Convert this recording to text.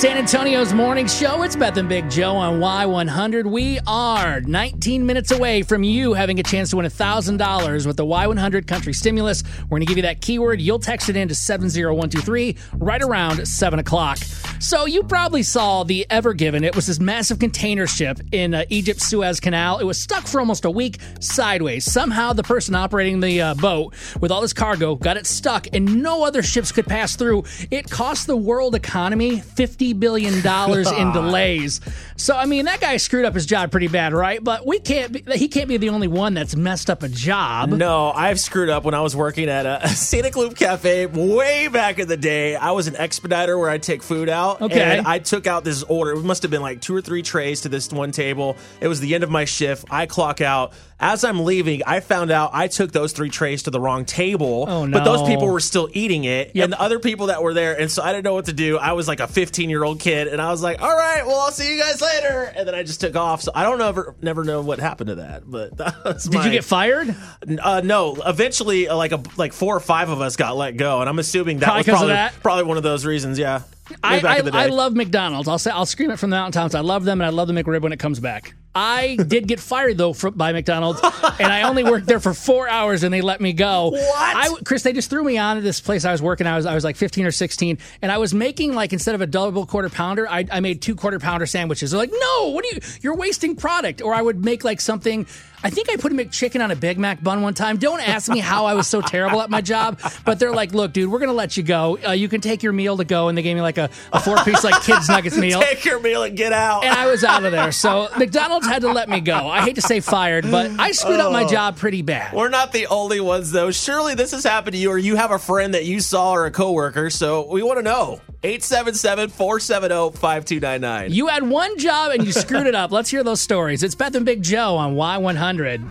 San Antonio's morning show. It's Beth and Big Joe on Y100. We are 19 minutes away from you having a chance to win $1,000 with the Y100 Country Stimulus. We're going to give you that keyword. You'll text it in to 70123 right around 7 o'clock. So you probably saw the Ever Given. It was this massive container ship in uh, Egypt's Suez Canal. It was stuck for almost a week sideways. Somehow the person operating the uh, boat with all this cargo got it stuck and no other ships could pass through. It cost the world economy 50 $50 billion in delays. So, I mean, that guy screwed up his job pretty bad, right? But we can't be, he can't be the only one that's messed up a job. No, I've screwed up when I was working at a Scenic Loop Cafe way back in the day. I was an expediter where I'd take food out. Okay. And I took out this order. It must have been like two or three trays to this one table. It was the end of my shift. I clock out. As I'm leaving, I found out I took those three trays to the wrong table. Oh, no! But those people were still eating it. Yep. And the other people that were there. And so I didn't know what to do. I was like a 15 year old kid. And I was like, all right, well, I'll see you guys later. And then I just took off. So I don't never, never know what happened to that. But that Did you get fired? uh, no, eventually, uh, like a like four or five of us got let go, and I'm assuming that Probably was probably that? probably one of those reasons. Yeah, I, I, in the day. I love McDonald's. I'll say I'll scream it from the mountaintops. I love them, and I love the McRib when it comes back. I did get fired though from, by McDonald's, and I only worked there for four hours, and they let me go. What? I, Chris? They just threw me on to this place I was working. I was I was like fifteen or sixteen, and I was making like instead of a double quarter pounder, I, I made two quarter pounder sandwiches. They're like, no, what are you? You're wasting product. Or I would make like something. I think I put a McChicken on a Big Mac bun one time. Don't ask me how I was so terrible at my job, but they're like, look, dude, we're gonna let you go. Uh, you can take your meal to go, and they gave me like a, a four piece like kids nuggets meal. Take your meal and get out. and I was out of there. So McDonald's had to let me go. I hate to say fired, but I screwed up my job pretty bad. We're not the only ones, though. Surely this has happened to you, or you have a friend that you saw or a coworker. So we want to know. 877 470 5299. You had one job and you screwed it up. Let's hear those stories. It's Beth and Big Joe on Y100.